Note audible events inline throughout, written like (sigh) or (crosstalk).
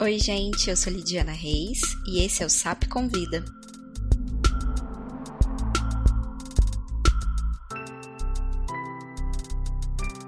Oi, gente, eu sou Lidiana Reis e esse é o SAP Convida.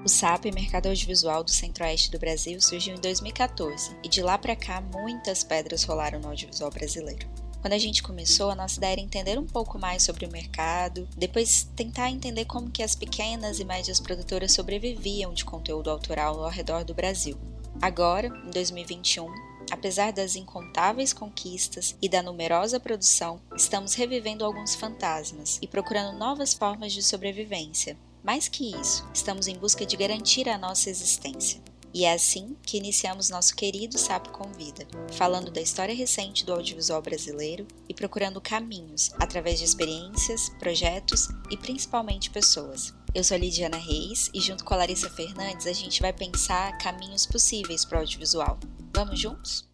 O SAP, Mercado Audiovisual do Centro-Oeste do Brasil, surgiu em 2014 e de lá para cá muitas pedras rolaram no audiovisual brasileiro. Quando a gente começou, a nossa ideia era entender um pouco mais sobre o mercado, depois tentar entender como que as pequenas e médias produtoras sobreviviam de conteúdo autoral ao redor do Brasil. Agora, em 2021, apesar das incontáveis conquistas e da numerosa produção, estamos revivendo alguns fantasmas e procurando novas formas de sobrevivência. Mais que isso, estamos em busca de garantir a nossa existência. E é assim que iniciamos nosso querido Sapo Convida, falando da história recente do audiovisual brasileiro e procurando caminhos através de experiências, projetos e principalmente pessoas. Eu sou a Lidiana Reis e junto com a Larissa Fernandes a gente vai pensar caminhos possíveis para o audiovisual. Vamos juntos?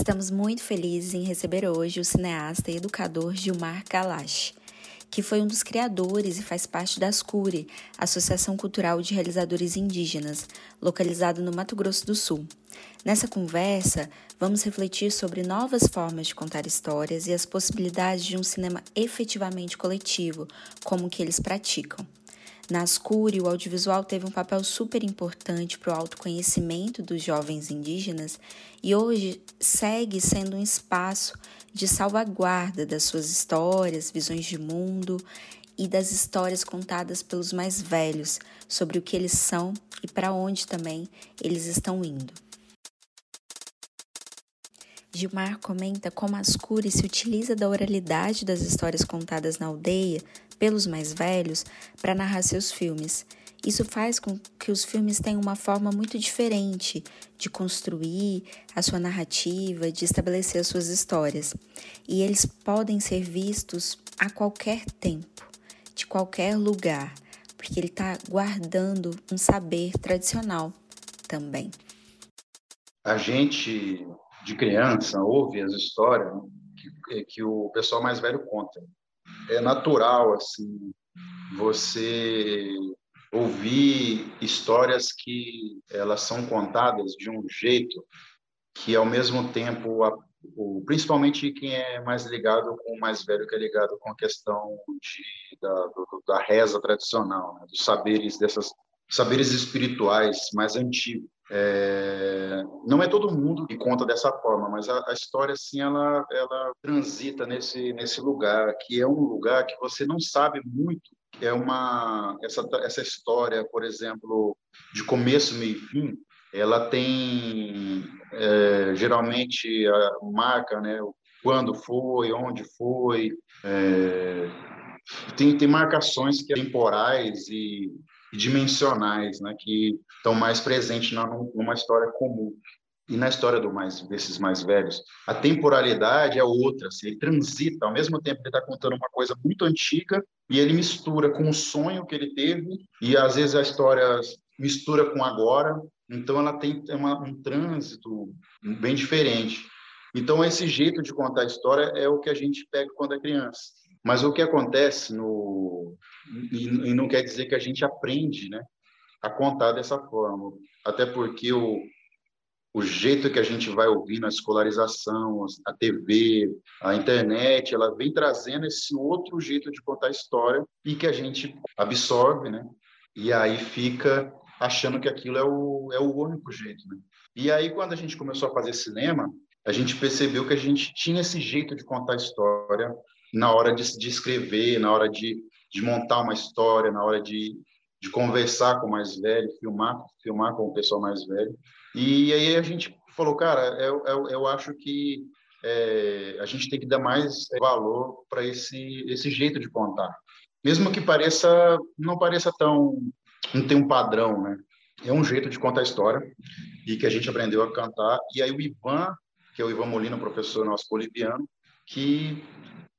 Estamos muito felizes em receber hoje o cineasta e educador Gilmar Kalash que foi um dos criadores e faz parte da Ascure, Associação Cultural de Realizadores Indígenas, localizado no Mato Grosso do Sul. Nessa conversa, vamos refletir sobre novas formas de contar histórias e as possibilidades de um cinema efetivamente coletivo, como que eles praticam. Na Ascure, o audiovisual teve um papel super importante para o autoconhecimento dos jovens indígenas e hoje segue sendo um espaço de salvaguarda das suas histórias, visões de mundo e das histórias contadas pelos mais velhos sobre o que eles são e para onde também eles estão indo. Gilmar comenta como Ascure se utiliza da oralidade das histórias contadas na aldeia pelos mais velhos para narrar seus filmes. Isso faz com que os filmes tenham uma forma muito diferente de construir a sua narrativa, de estabelecer as suas histórias. E eles podem ser vistos a qualquer tempo, de qualquer lugar, porque ele está guardando um saber tradicional também. A gente de criança ouve as histórias que, que o pessoal mais velho conta. É natural assim você ouvir histórias que elas são contadas de um jeito que ao mesmo tempo o, principalmente quem é mais ligado com o mais velho que é ligado com a questão de, da, do, da reza tradicional né? dos saberes dessas saberes espirituais mais antigos é, não é todo mundo que conta dessa forma, mas a, a, história assim ela ela transita nesse nesse lugar que é um lugar que você não sabe muito que é uma essa essa história, por exemplo, de começo meio e fim, ela tem é, geralmente a marca, né? Quando foi, onde foi, é, tem, tem marcações que temporais e dimensionais, né, que estão mais presentes numa história comum. E na história do mais, desses mais velhos, a temporalidade é outra, assim, ele transita, ao mesmo tempo que ele está contando uma coisa muito antiga, e ele mistura com o sonho que ele teve, e às vezes a história mistura com agora, então ela tem uma, um trânsito bem diferente. Então esse jeito de contar a história é o que a gente pega quando é criança. Mas o que acontece no e, e não quer dizer que a gente aprende, né, a contar dessa forma, até porque o o jeito que a gente vai ouvindo a escolarização, a TV, a internet, ela vem trazendo esse outro jeito de contar a história e que a gente absorve, né? E aí fica achando que aquilo é o, é o único jeito, né? E aí, quando a gente começou a fazer cinema, a gente percebeu que a gente tinha esse jeito de contar a história na hora de, de escrever, na hora de, de montar uma história, na hora de, de conversar com o mais velho, filmar, filmar com o pessoal mais velho. E aí a gente falou, cara, eu, eu, eu acho que é, a gente tem que dar mais valor para esse, esse jeito de contar. Mesmo que pareça, não pareça tão, não tem um padrão, né? É um jeito de contar a história e que a gente aprendeu a cantar. E aí o Ivan, que é o Ivan Molina, professor nosso boliviano, que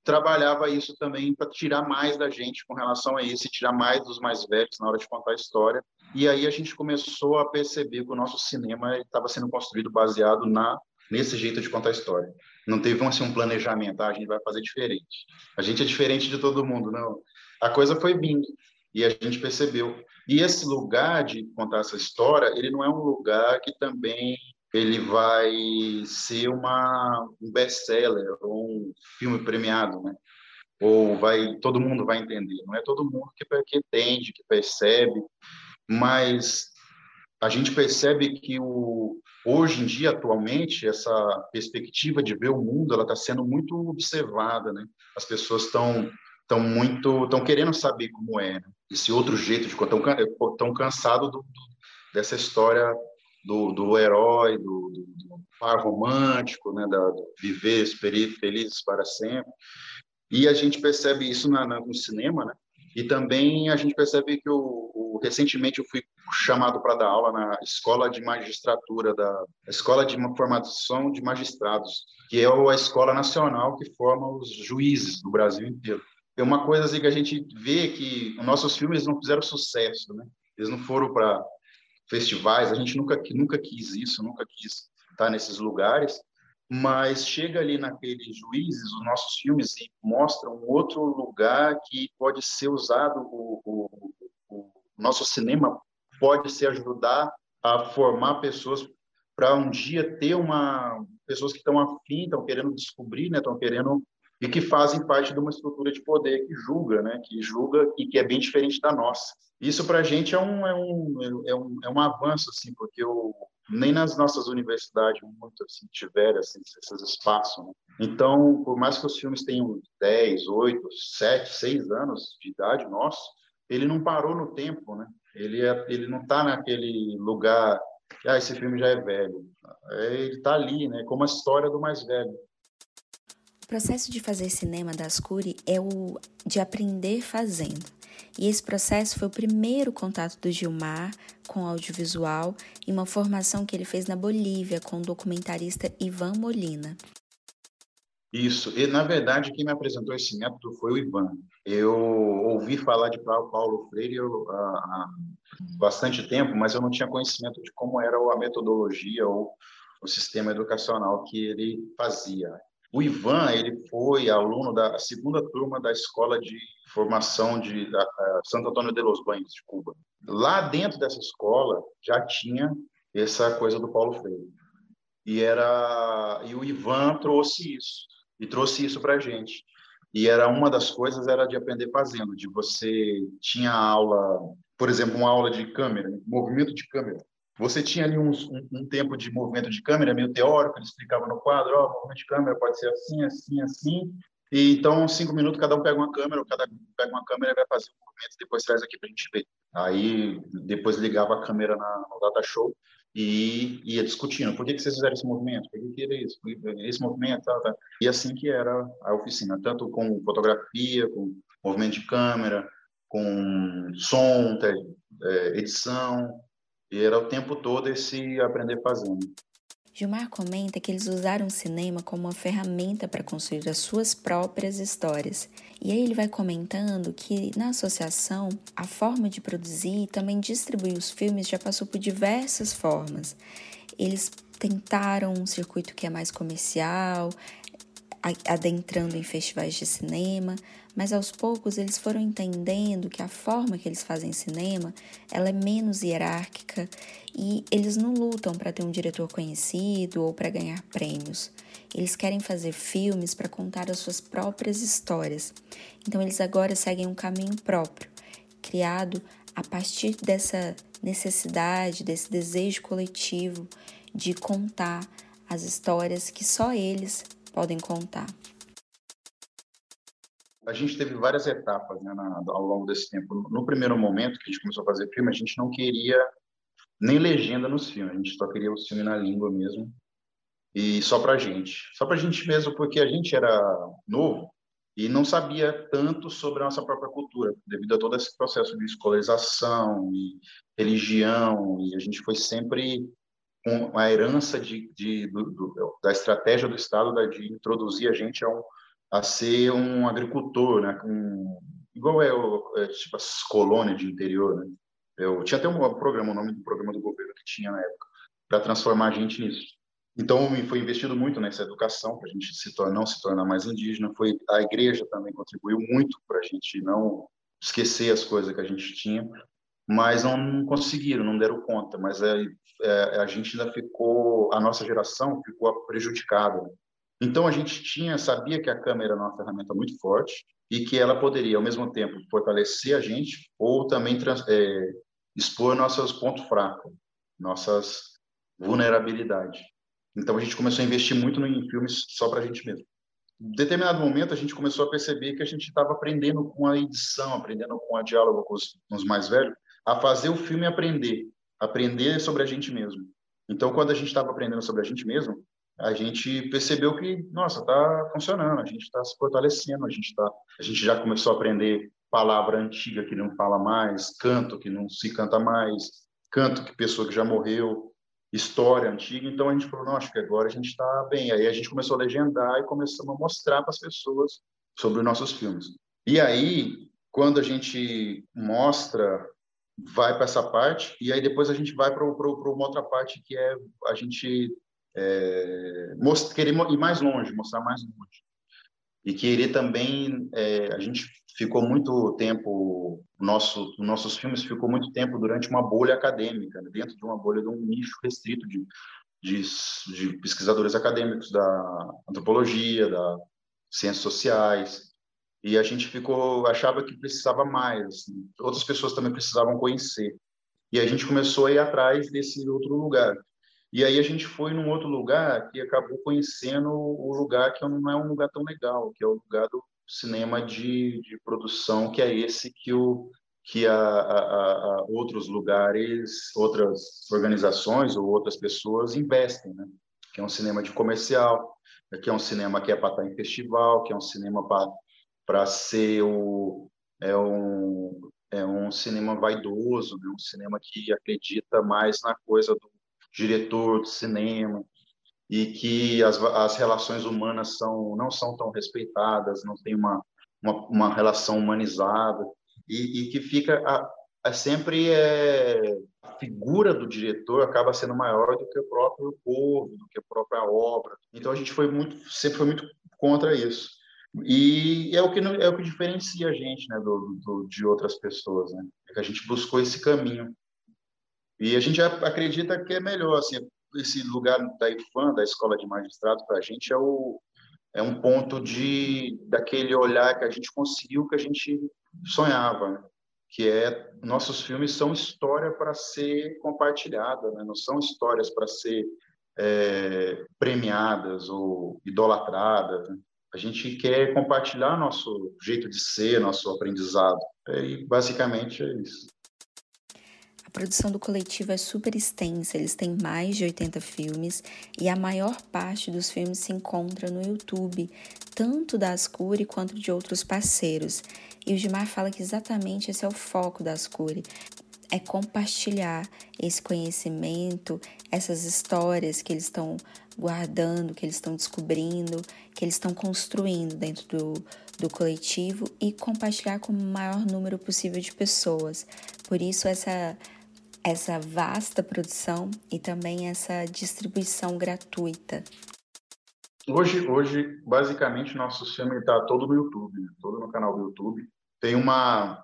trabalhava isso também para tirar mais da gente com relação a isso, tirar mais dos mais velhos na hora de contar a história. E aí a gente começou a perceber que o nosso cinema estava sendo construído baseado na nesse jeito de contar a história. Não teve assim, um planejamento, ah, a gente vai fazer diferente. A gente é diferente de todo mundo, não. A coisa foi vindo e a gente percebeu. E esse lugar de contar essa história, ele não é um lugar que também ele vai ser uma, um best-seller ou um filme premiado, né? Ou vai todo mundo vai entender. Não é todo mundo que, que entende, que percebe, mas a gente percebe que o, hoje em dia, atualmente, essa perspectiva de ver o mundo ela está sendo muito observada, né? As pessoas estão estão muito estão querendo saber como é né? esse outro jeito de estão tão cansado do, dessa história do, do herói do, do, do par romântico né da, viver felizes para sempre. E a gente percebe isso na, na, no cinema né? E também a gente percebe que o, o recentemente eu fui chamado para dar aula na escola de magistratura da escola de formação de magistrados que é a escola nacional que forma os juízes do Brasil inteiro. É uma coisa assim que a gente vê que os nossos filmes não fizeram sucesso, né? Eles não foram para festivais, a gente nunca nunca quis isso, nunca quis estar nesses lugares, mas chega ali naqueles juízes, os nossos filmes e mostra um outro lugar que pode ser usado o, o, o nosso cinema pode se ajudar a formar pessoas para um dia ter uma pessoas que estão afim, estão querendo descobrir, né, estão querendo e que fazem parte de uma estrutura de poder que julga, né? que julga e que é bem diferente da nossa. Isso para a gente é um, é, um, é, um, é um avanço, assim, porque eu, nem nas nossas universidades muito assim, assim, esses espaços. Né? Então, por mais que os filmes tenham 10, 8, 7, 6 anos de idade nosso, ele não parou no tempo, né? Ele, é, ele não está naquele lugar, ah, esse filme já é velho. É, ele está ali, né? Como a história do mais velho processo de fazer cinema da Ascuri é o de aprender fazendo. E esse processo foi o primeiro contato do Gilmar com audiovisual e uma formação que ele fez na Bolívia com o documentarista Ivan Molina. Isso. E, na verdade, quem me apresentou esse método foi o Ivan. Eu ouvi falar de Paulo Freire há bastante tempo, mas eu não tinha conhecimento de como era a metodologia ou o sistema educacional que ele fazia. O Ivan, ele foi aluno da segunda turma da Escola de Formação de da, Santo Antônio de los Banhos, de Cuba. Lá dentro dessa escola já tinha essa coisa do Paulo Freire. E era e o Ivan trouxe isso e trouxe isso para a gente. E era uma das coisas era de aprender fazendo, de você tinha aula, por exemplo, uma aula de câmera, movimento de câmera. Você tinha ali um, um, um, tempo de movimento de câmera meio teórico, ele explicava no quadro, ó, oh, movimento de câmera pode ser assim, assim, assim. E então, cinco minutos, cada um pega uma câmera, ou cada um pega uma câmera e vai fazer um movimento, depois traz aqui para a gente ver. Aí, depois ligava a câmera na, no data show e ia discutindo. Por que, que vocês fizeram esse movimento? Por que, que era isso? Esse movimento, tá, tá. E assim que era a oficina, tanto com fotografia, com movimento de câmera, com som, é, edição, e era o tempo todo esse aprender fazendo. Gilmar comenta que eles usaram o cinema como uma ferramenta para construir as suas próprias histórias. E aí ele vai comentando que na associação a forma de produzir e também distribuir os filmes já passou por diversas formas. Eles tentaram um circuito que é mais comercial, adentrando em festivais de cinema, mas aos poucos eles foram entendendo que a forma que eles fazem cinema ela é menos hierárquica e eles não lutam para ter um diretor conhecido ou para ganhar prêmios. Eles querem fazer filmes para contar as suas próprias histórias. Então eles agora seguem um caminho próprio, criado a partir dessa necessidade, desse desejo coletivo de contar as histórias que só eles podem contar a gente teve várias etapas né, na, ao longo desse tempo. No primeiro momento que a gente começou a fazer filme, a gente não queria nem legenda nos filmes, a gente só queria o filme na língua mesmo e só para gente, só para a gente mesmo, porque a gente era novo e não sabia tanto sobre a nossa própria cultura, devido a todo esse processo de escolarização e religião, e a gente foi sempre com a herança de, de do, do, da estratégia do Estado de introduzir a gente a um a ser um agricultor, né? Um, igual é, o, é, tipo as colônias de interior, né? Eu tinha até um programa, o nome do programa do governo que tinha na época, para transformar a gente nisso. Então, foi investido muito nessa educação para a gente se tornar, não se tornar mais indígena. Foi a igreja também contribuiu muito para a gente não esquecer as coisas que a gente tinha. mas não conseguiram, não deram conta. Mas é, é, a gente ainda ficou, a nossa geração ficou prejudicada. Então a gente tinha, sabia que a câmera era uma ferramenta muito forte e que ela poderia, ao mesmo tempo, fortalecer a gente ou também é, expor nossos pontos fracos, nossas vulnerabilidades. Então a gente começou a investir muito em filmes só para a gente mesmo. Em determinado momento a gente começou a perceber que a gente estava aprendendo com a edição, aprendendo com a diálogo com os, com os mais velhos, a fazer o filme aprender, aprender sobre a gente mesmo. Então quando a gente estava aprendendo sobre a gente mesmo, a gente percebeu que, nossa, está funcionando, a gente está se fortalecendo, a gente, tá, a gente já começou a aprender palavra antiga que não fala mais, canto que não se canta mais, canto que pessoa que já morreu, história antiga. Então a gente falou, acho que agora a gente está bem. Aí a gente começou a legendar e começamos a mostrar para as pessoas sobre os nossos filmes. E aí, quando a gente mostra, vai para essa parte, e aí depois a gente vai para uma outra parte que é a gente é, querer ir mais longe, mostrar mais longe. E querer também, é, a gente ficou muito tempo, nosso, nossos filmes ficou muito tempo durante uma bolha acadêmica, né, dentro de uma bolha de um nicho restrito de, de, de pesquisadores acadêmicos da antropologia, da ciências sociais, e a gente ficou achava que precisava mais assim. outras pessoas também precisavam conhecer e a gente começou a ir atrás desse outro lugar e aí a gente foi num outro lugar que acabou conhecendo o lugar que não é um lugar tão legal, que é o lugar do cinema de, de produção, que é esse que o que a, a, a outros lugares, outras organizações ou outras pessoas investem, né? Que é um cinema de comercial, que é um cinema que é para estar em festival, que é um cinema para ser o é um é um cinema vaidoso, né? um cinema que acredita mais na coisa do diretor de cinema e que as, as relações humanas são não são tão respeitadas, não tem uma uma, uma relação humanizada e, e que fica a, a sempre é, a figura do diretor acaba sendo maior do que o próprio povo, do que a própria obra. Então a gente foi muito sempre foi muito contra isso. E é o que é o que diferencia a gente, né, do, do de outras pessoas, né? É que a gente buscou esse caminho e a gente acredita que é melhor, assim, esse lugar da IFAM, da Escola de Magistrados, para a gente é, o, é um ponto de daquele olhar que a gente conseguiu, que a gente sonhava, que é nossos filmes são história para ser compartilhada, né? não são histórias para ser é, premiadas ou idolatradas. Né? A gente quer compartilhar nosso jeito de ser, nosso aprendizado. E basicamente é isso. Produção do coletivo é super extensa, eles têm mais de 80 filmes e a maior parte dos filmes se encontra no YouTube, tanto da Ascuri quanto de outros parceiros. E o Gilmar fala que exatamente esse é o foco da Ascuri, é compartilhar esse conhecimento, essas histórias que eles estão guardando, que eles estão descobrindo, que eles estão construindo dentro do, do coletivo e compartilhar com o maior número possível de pessoas. Por isso, essa essa vasta produção e também essa distribuição gratuita? Hoje, hoje basicamente, nosso filme está todo no YouTube, né? todo no canal do YouTube. Tem uma...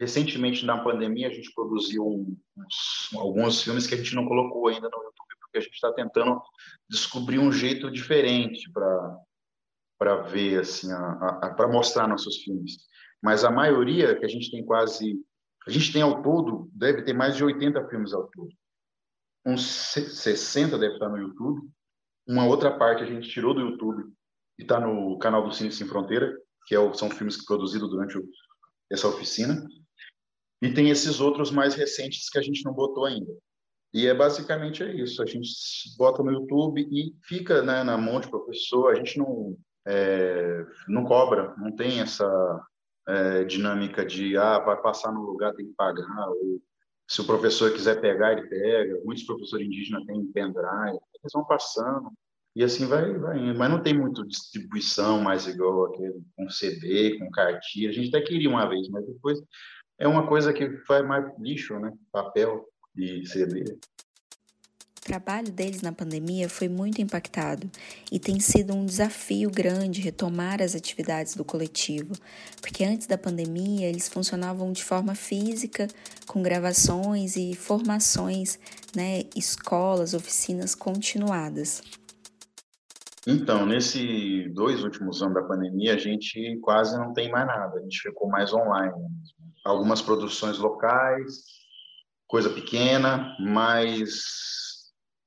Recentemente, na pandemia, a gente produziu uns, alguns filmes que a gente não colocou ainda no YouTube, porque a gente está tentando descobrir um jeito diferente para para ver assim para mostrar nossos filmes mas a maioria que a gente tem quase a gente tem ao todo, deve ter mais de 80 filmes ao todo. Uns 60 deve estar no YouTube. Uma outra parte a gente tirou do YouTube e está no canal do Cine Sem Fronteira, que é o, são filmes produzidos durante o, essa oficina. E tem esses outros mais recentes que a gente não botou ainda. E é basicamente é isso. A gente bota no YouTube e fica né, na mão de professor. A gente não, é, não cobra, não tem essa é, dinâmica de ah, vai passar no lugar, tem que pagar, ou se o professor quiser pegar, ele pega. Muitos professores indígenas têm pendrive, eles vão passando. E assim vai, vai indo. Mas não tem muito distribuição mais igual aquele, com CD, com cartilha. A gente até queria uma vez, mas depois é uma coisa que faz mais lixo, né? Papel e CD. Trabalho deles na pandemia foi muito impactado e tem sido um desafio grande retomar as atividades do coletivo, porque antes da pandemia eles funcionavam de forma física, com gravações e formações, né, escolas, oficinas continuadas. Então, nesses dois últimos anos da pandemia, a gente quase não tem mais nada, a gente ficou mais online. Algumas produções locais, coisa pequena, mas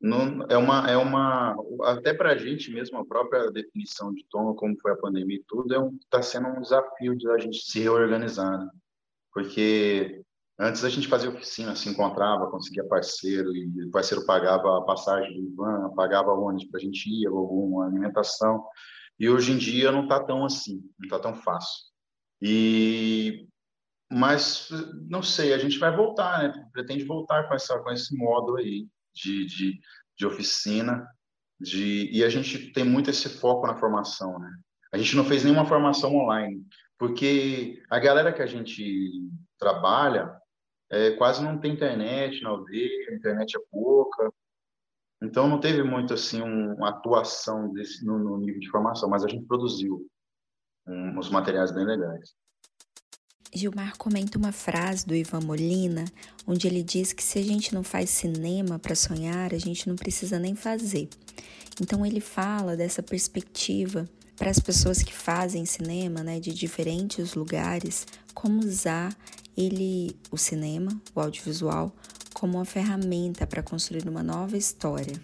não, é uma é uma até para a gente mesmo a própria definição de tom, como foi a pandemia e tudo, é um está sendo um desafio de a gente se reorganizar, né? porque antes a gente fazia oficina, se encontrava, conseguia parceiro e o parceiro pagava a passagem do Ivan, pagava ônibus para a gente ir, alguma alimentação e hoje em dia não está tão assim, não está tão fácil. E mas não sei, a gente vai voltar, né? Pretende voltar com essa com esse modo aí de, de, de oficina, de e a gente tem muito esse foco na formação, né? A gente não fez nenhuma formação online, porque a galera que a gente trabalha é, quase não tem internet na aldeia, a internet é pouca, então não teve muito assim um, uma atuação desse, no, no, nível de formação, mas a gente produziu um, uns materiais bem legais. Gilmar comenta uma frase do Ivan Molina, onde ele diz que se a gente não faz cinema para sonhar, a gente não precisa nem fazer. Então ele fala dessa perspectiva para as pessoas que fazem cinema, né, de diferentes lugares, como usar ele, o cinema, o audiovisual, como uma ferramenta para construir uma nova história.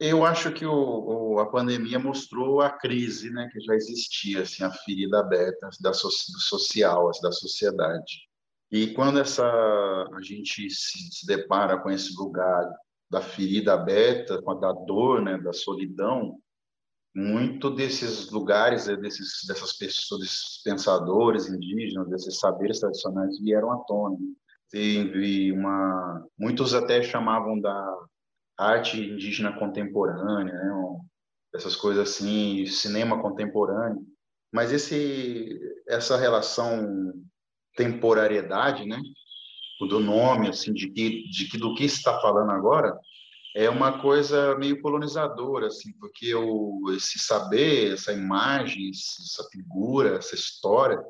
Eu acho que o, o, a pandemia mostrou a crise né, que já existia, assim, a ferida aberta da so, do social, assim, da sociedade. E quando essa, a gente se, se, depara com esse lugar da ferida aberta, com a da dor, né, da solidão, muito desses lugares, né, desses, dessas pessoas, desses pensadores indígenas, desses saberes tradicionais vieram à tona. Teve uma, muitos até chamavam da arte indígena contemporânea, né? essas coisas assim, cinema contemporâneo. Mas esse, essa relação temporariedade, né? do nome, assim, de que, de que do que está falando agora, é uma coisa meio colonizadora, assim, porque o, esse saber, essa imagem, essa figura, essa história,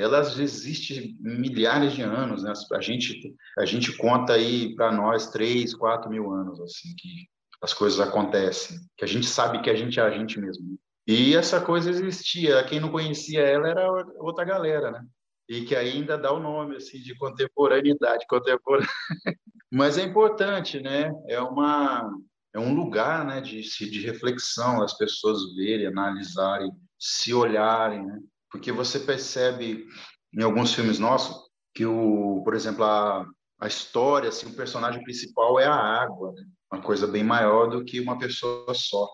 elas existem milhares de anos, né? A gente a gente conta aí para nós três, quatro mil anos assim que as coisas acontecem, que a gente sabe que a gente é a gente mesmo. E essa coisa existia. Quem não conhecia ela era outra galera, né? E que ainda dá o nome assim de contemporaneidade, contemporânea. (laughs) Mas é importante, né? É uma é um lugar, né, de de reflexão, as pessoas verem, analisarem, se olharem, né? Porque você percebe em alguns filmes nossos que o, por exemplo, a, a história, assim, o personagem principal é a água, né? uma coisa bem maior do que uma pessoa só.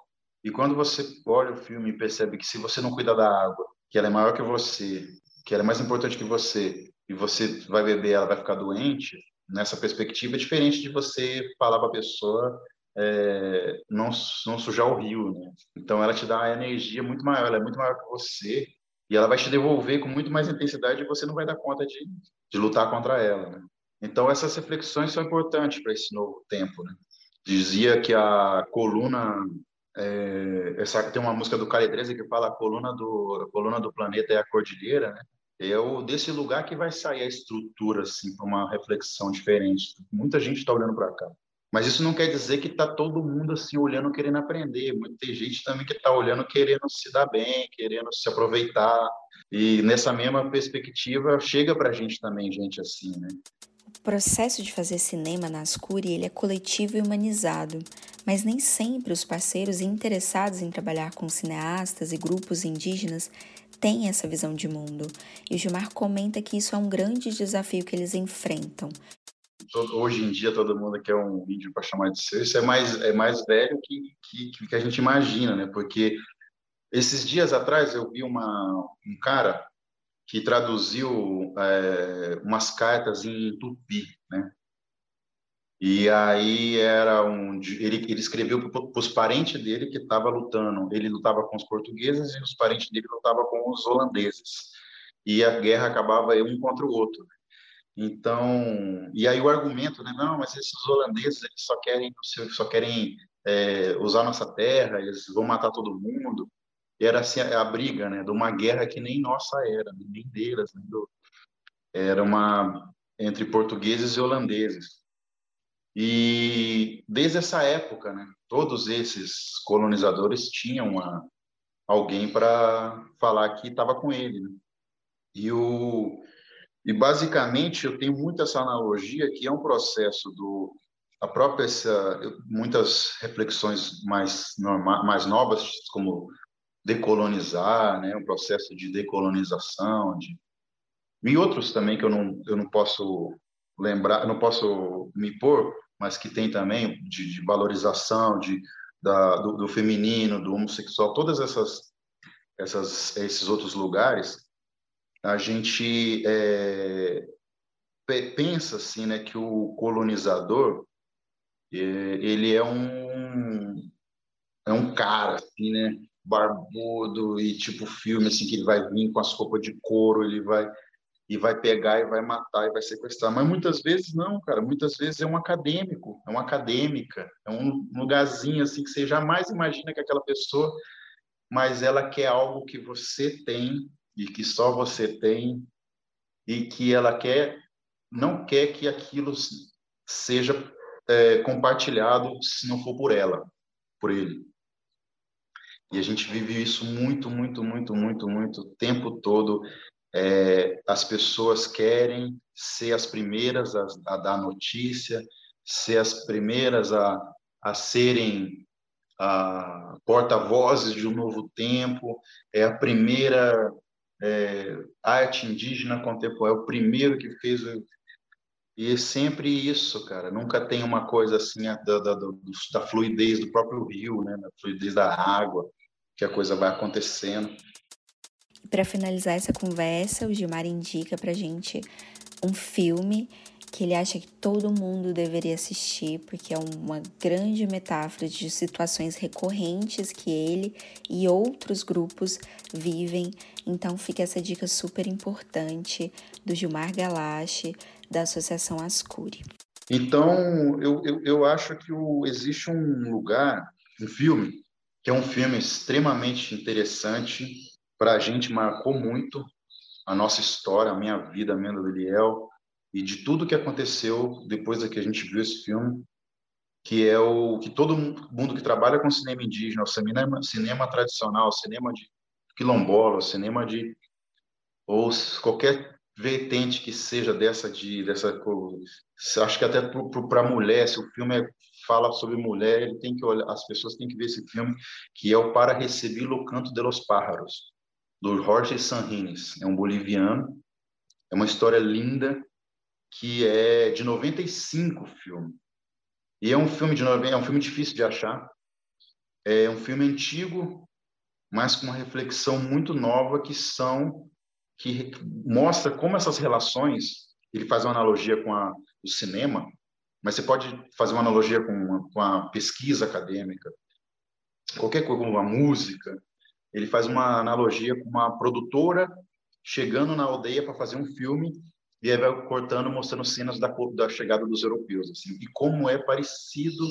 E quando você olha o filme e percebe que se você não cuida da água, que ela é maior que você, que ela é mais importante que você, e você vai beber, ela vai ficar doente, nessa perspectiva é diferente de você falar para a pessoa é, não, não sujar o rio, né? Então ela te dá energia muito maior, ela é muito maior que você e ela vai te devolver com muito mais intensidade e você não vai dar conta de, de lutar contra ela. Né? Então, essas reflexões são importantes para esse novo tempo. Né? Dizia que a coluna. É, essa, tem uma música do Caledrese que fala a coluna do, a coluna do planeta é a cordilheira, né? É o, desse lugar que vai sair a estrutura assim, para uma reflexão diferente. Muita gente está olhando para cá. Mas isso não quer dizer que está todo mundo assim olhando, querendo aprender. Tem gente também que está olhando, querendo se dar bem, querendo se aproveitar. E nessa mesma perspectiva chega para a gente também gente assim, né? O processo de fazer cinema na Ascuri ele é coletivo e humanizado, mas nem sempre os parceiros interessados em trabalhar com cineastas e grupos indígenas têm essa visão de mundo. E o Gilmar comenta que isso é um grande desafio que eles enfrentam, hoje em dia todo mundo quer um vídeo para chamar de seu, isso é mais, é mais velho que, que, que a gente imagina, né? Porque esses dias atrás eu vi uma, um cara que traduziu é, umas cartas em tupi, né? E aí era um, ele, ele escreveu para os parentes dele que estava lutando. Ele lutava com os portugueses e os parentes dele lutavam com os holandeses. E a guerra acabava um contra o outro. Então, e aí o argumento, né? Não, mas esses holandeses eles só querem, só querem é, usar nossa terra, eles vão matar todo mundo. E era assim a, briga, né? De uma guerra que nem nossa era, nem deles, né? Do, era uma entre portugueses e holandeses. E desde essa época, né? Todos esses colonizadores tinham uma, alguém para falar que estava com ele. Né? E o e basicamente eu tenho muito essa analogia que é um processo do a própria essa, muitas reflexões mais norma, mais novas como decolonizar, né, um processo de decolonização, de e outros também que eu não eu não posso lembrar, não posso me pôr, mas que tem também de, de valorização de da, do, do, feminino, do homossexual, todas essas, essas esses outros lugares, a gente é, pensa assim, né, que o colonizador é, ele é um é um cara assim, né, barbudo e tipo filme assim que ele vai vir com as roupas de couro, ele vai e vai pegar e vai matar e vai sequestrar. Mas muitas vezes não, cara. Muitas vezes é um acadêmico, é uma acadêmica, é um lugarzinho assim que você jamais imagina que aquela pessoa, mas ela quer algo que você tem e que só você tem e que ela quer, não quer que aquilo seja é, compartilhado se não for por ela, por ele. E a gente vive isso muito, muito, muito, muito, muito o tempo todo é, as pessoas querem ser as primeiras a, a dar notícia, ser as primeiras a, a serem porta-vozes de um novo tempo, é a primeira é, arte indígena contemporânea, é o primeiro que fez. E é sempre isso, cara. Nunca tem uma coisa assim da, da, da fluidez do próprio rio, né? da fluidez da água, que a coisa vai acontecendo. Para finalizar essa conversa, o Gilmar indica para gente um filme que ele acha que todo mundo deveria assistir, porque é uma grande metáfora de situações recorrentes que ele e outros grupos vivem. Então fica essa dica super importante do Gilmar Galache, da Associação Ascuri. Então, eu, eu, eu acho que o, existe um lugar, um filme, que é um filme extremamente interessante, para a gente marcou muito a nossa história, a minha vida, a minha do Eliel, e de tudo que aconteceu depois que a gente viu esse filme, que é o que todo mundo que trabalha com cinema indígena, o cinema, cinema tradicional, cinema de quilombola, cinema de ou qualquer vertente que seja dessa de dessa acho que até para mulher, se o filme é, fala sobre mulher, ele tem que olhar, as pessoas têm que ver esse filme que é o Para Receber o Canto de los Pájaros do Jorge Sanrines, é um boliviano. É uma história linda que é de 95 o filme. E é um filme de é um filme difícil de achar. É um filme antigo, mas com uma reflexão muito nova que são que mostra como essas relações, ele faz uma analogia com a, o cinema, mas você pode fazer uma analogia com, com a pesquisa acadêmica, qualquer coisa, como a música, ele faz uma analogia com uma produtora chegando na aldeia para fazer um filme e aí vai cortando, mostrando cenas da, da chegada dos europeus, assim, e como é parecido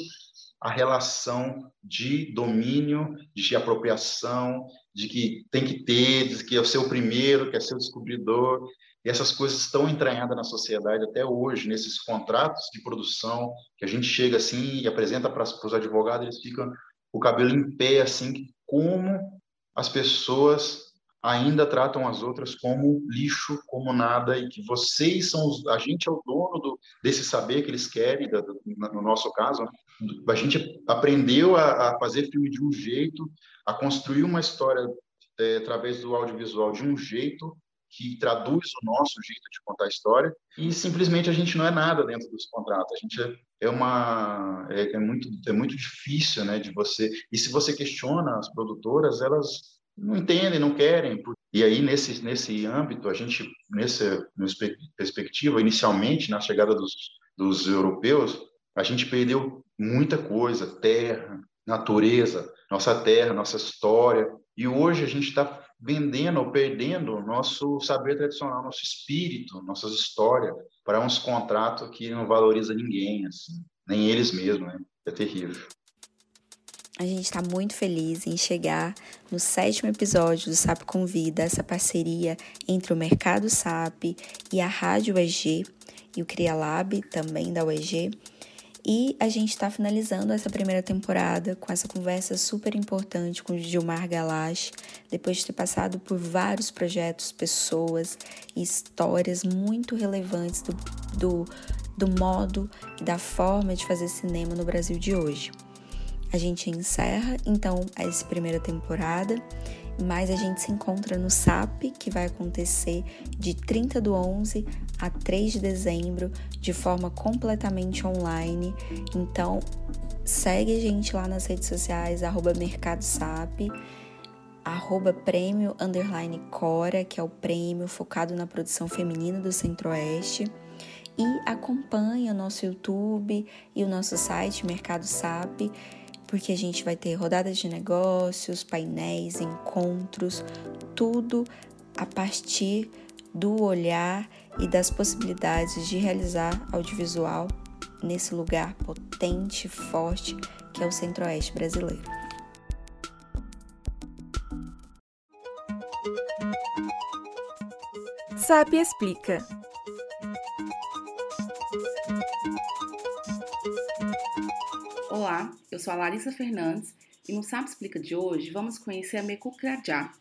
a relação de domínio, de apropriação, de que tem que ter, de que é o seu primeiro, que é seu descobridor, e essas coisas estão entranhadas na sociedade até hoje, nesses contratos de produção, que a gente chega assim e apresenta para os advogados, eles ficam com o cabelo em pé, assim, como as pessoas ainda tratam as outras como lixo, como nada, e que vocês são os, a gente é o dono do, desse saber que eles querem, da, do, no nosso caso, a gente aprendeu a, a, fazer filme de um jeito, a construir uma história é, através do audiovisual de um jeito que traduz o nosso jeito de contar a história e simplesmente a gente não é nada dentro dos contratos a gente é, é uma é, é, muito é muito difícil né de você e se você questiona as produtoras elas não entendem não querem e aí nesse nesse âmbito a gente nessa perspectiva inicialmente na chegada dos, dos europeus a gente perdeu muita coisa terra natureza nossa terra nossa história e hoje a gente está vendendo ou perdendo nosso saber tradicional, nosso espírito, nossas histórias, para uns contratos que não valoriza ninguém, assim, nem eles mesmos, né? É terrível. A gente está muito feliz em chegar no sétimo episódio do SAP Convida, essa parceria entre o Mercado SAP e a Rádio EG e o CriaLab, também da UEG. E a gente está finalizando essa primeira temporada com essa conversa super importante com o Gilmar Galache, depois de ter passado por vários projetos, pessoas e histórias muito relevantes do, do, do modo e da forma de fazer cinema no Brasil de hoje. A gente encerra então essa primeira temporada mas a gente se encontra no SAP, que vai acontecer de 30 do 11 a 3 de dezembro, de forma completamente online. Então, segue a gente lá nas redes sociais, arroba Mercado SAP, arroba prêmio underline Cora, que é o prêmio focado na produção feminina do Centro-Oeste. E acompanha o nosso YouTube e o nosso site Mercado SAP porque a gente vai ter rodadas de negócios, painéis, encontros, tudo a partir do olhar e das possibilidades de realizar audiovisual nesse lugar potente forte que é o Centro-Oeste brasileiro. SAP Explica Olá, eu sou a Larissa Fernandes e no Sabe Explica de hoje vamos conhecer a Mekukrajá,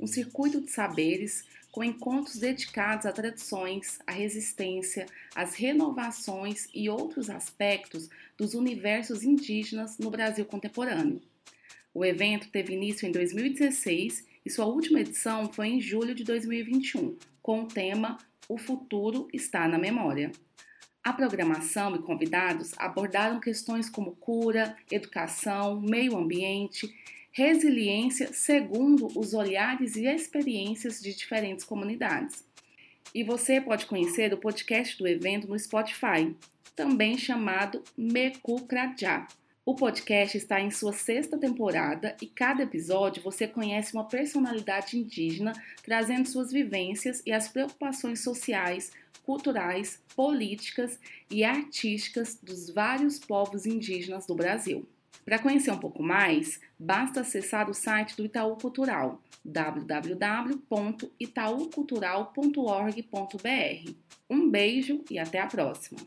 um circuito de saberes com encontros dedicados a tradições, à resistência, às renovações e outros aspectos dos universos indígenas no Brasil contemporâneo. O evento teve início em 2016 e sua última edição foi em julho de 2021, com o tema O Futuro está na Memória. A programação e convidados abordaram questões como cura, educação, meio ambiente, resiliência, segundo os olhares e experiências de diferentes comunidades. E você pode conhecer o podcast do evento no Spotify, também chamado Mekukrajá. O podcast está em sua sexta temporada e cada episódio você conhece uma personalidade indígena trazendo suas vivências e as preocupações sociais culturais, políticas e artísticas dos vários povos indígenas do Brasil. Para conhecer um pouco mais, basta acessar o site do Itaú Cultural, www.itaucultural.org.br. Um beijo e até a próxima!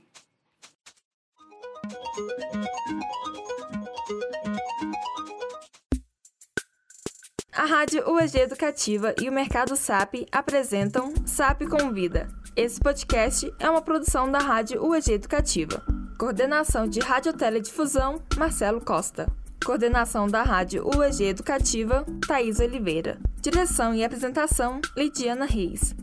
A Rádio UEG Educativa e o Mercado SAP apresentam SAP Convida esse podcast é uma produção da Rádio UEG Educativa. Coordenação de Radioteledifusão, Marcelo Costa. Coordenação da Rádio UEG Educativa, Thaís Oliveira. Direção e apresentação, Lidiana Reis.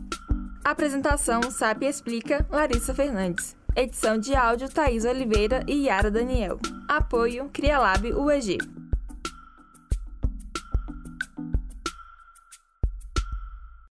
Apresentação SAP Explica, Larissa Fernandes. Edição de áudio, Thaís Oliveira e Yara Daniel. Apoio, CriaLab UEG.